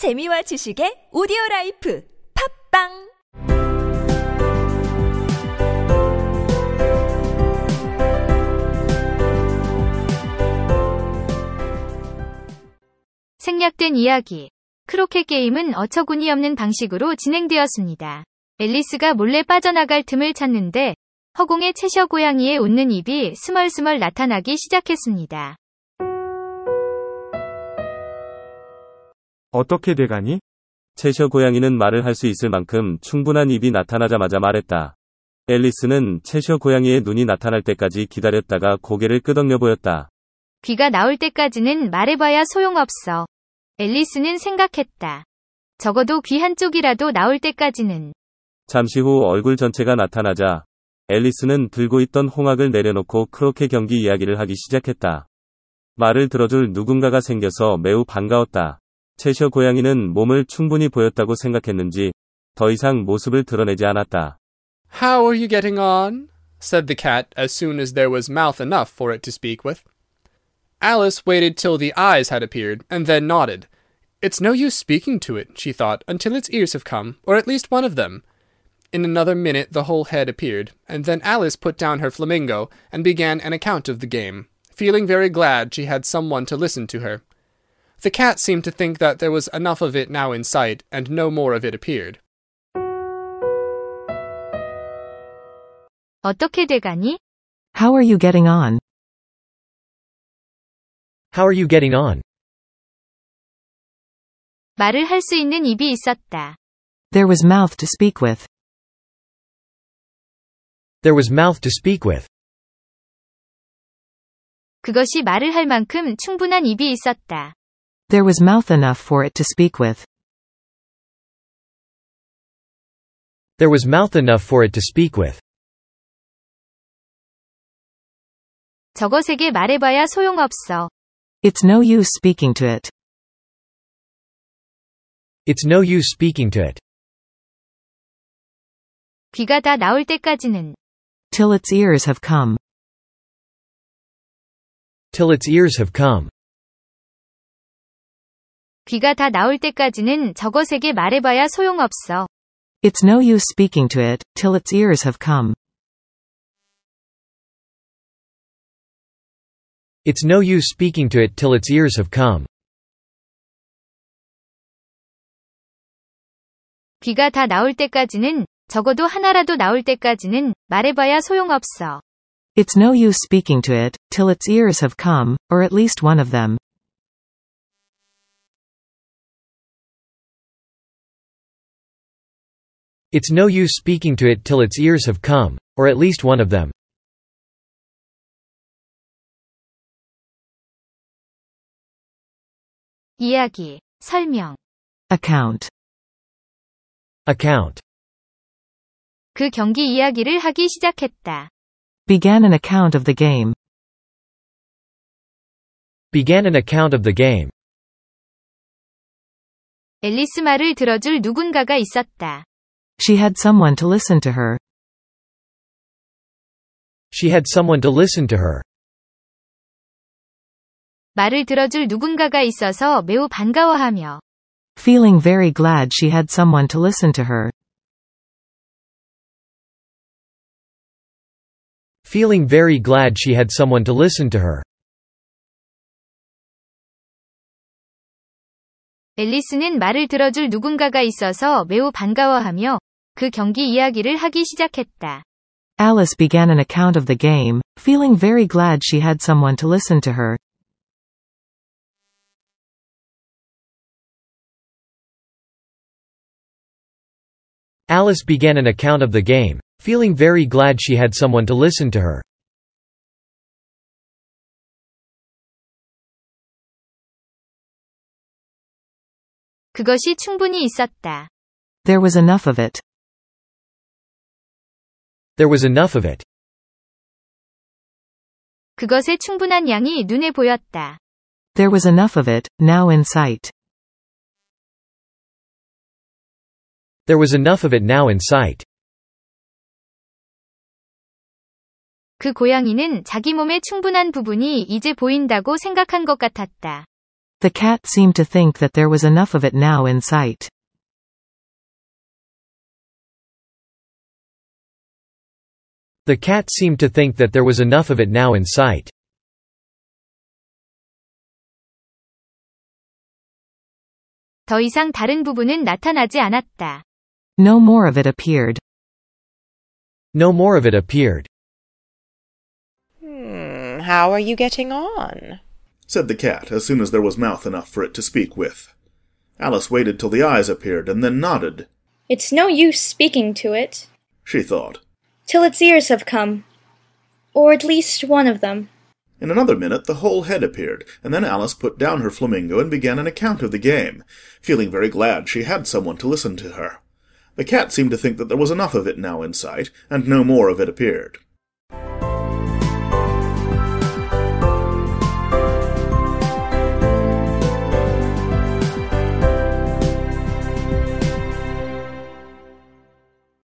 재미와 지식의 오디오 라이프 팝빵 생략된 이야기. 크로켓 게임은 어처구니 없는 방식으로 진행되었습니다. 앨리스가 몰래 빠져나갈 틈을 찾는데 허공에 채셔 고양이의 웃는 입이 스멀스멀 나타나기 시작했습니다. 어떻게 돼가니? 채셔 고양이는 말을 할 수 있을 만큼 충분한 입이 나타나자마자 말했다. 앨리스는 채셔 고양이의 눈이 나타날 때까지 기다렸다가 고개를 끄덕여 보였다. 귀가 나올 때까지는 말해봐야 소용없어. 앨리스는 생각했다. 적어도 귀 한쪽이라도 나올 때까지는. 잠시 후 얼굴 전체가 나타나자 앨리스는 들고 있던 홍학을 내려놓고 크로켓 경기 이야기를 하기 시작했다. 말을 들어줄 누군가가 생겨서 매우 반가웠다. 채셔 고양이는 몸을 충분히 보였다고 생각했는지 더 이상 모습을 드러내지 않았다. How are you getting on? said the cat as soon as there was mouth enough for it to speak with. Alice waited till the eyes had appeared, and then nodded. It's no use speaking to it, she thought, until its ears have come, or at least one of them. In another minute the whole head appeared, and then Alice put down her flamingo and began an account of the game, feeling very glad she had someone to listen to her. The cat seemed to think that there was enough of it now in sight, and no more of it appeared. 어떻게 돼가니? How are you getting on? How are you getting on? 말을 할 수 있는 입이 있었다. There was mouth to speak with. There was mouth to speak with. 그것이 말을 할 만큼 충분한 입이 있었다. There was mouth enough for it to speak with. There was mouth enough for it to speak with. 저것에게 말해봐야 소용없어. It's no use speaking to it. It's no use speaking to it. 귀가 다 나올 때까지는. Till its ears have come. Till its ears have come. 귀가 다 나올 때까지는 저것에게 말해봐야 소용없어. It's no use speaking to it, till its ears have come. It's no use speaking to it till its ears have come. 귀가 다 나올 때까지는, 적어도 하나라도 나올 때까지는, 말해봐야 소용없어. It's no use speaking to it, till its ears have come, or at least one of them. It's no use speaking to it till its ears have come, or at least one of them. 이야기, 설명. Account. Account. 그 경기 이야기를 하기 시작했다. Began an account of the game. Began an account of the game. 앨리스 말을 들어줄 누군가가 있었다. She had someone to listen to her. She had someone to listen to her. 말을 들어줄 누군가가 있어서 매우 반가워하며. Feeling very glad she had someone to listen to her. Feeling very glad she had someone to listen to her. 앨리스는 말을 들어줄 누군가가 있어서 매우 반가워하며 그 경기 이야기를 하기 시작했다. Alice began an account of the game, feeling very glad she had someone to listen to her. Alice began an account of the game, feeling very glad she had someone to listen to her. 그것이 충분히 있었다. There was enough of it. There was enough of it. 그것의 충분한 양이 눈에 보였다. There was enough of it, now in sight. There was enough of it now in sight. 그 고양이는 자기 몸의 충분한 부분이 이제 보인다고 생각한 것 같았다. The cat seemed to think that there was enough of it now in sight. The cat seemed to think that there was enough of it now in sight. 더 이상 다른 부분은 나타나지 않았다. No more of it appeared. No more of it appeared. Hmm, how are you getting on? said the cat, as soon as there was mouth enough for it to speak with. Alice waited till the eyes appeared, and then nodded. It's no use speaking to it, She thought. till its ears have come. Or at least one of them. In another minute the whole head appeared, and then Alice put down her flamingo and began an account of the game, feeling very glad she had someone to listen to her. The cat seemed to think that there was enough of it now in sight, and no more of it appeared.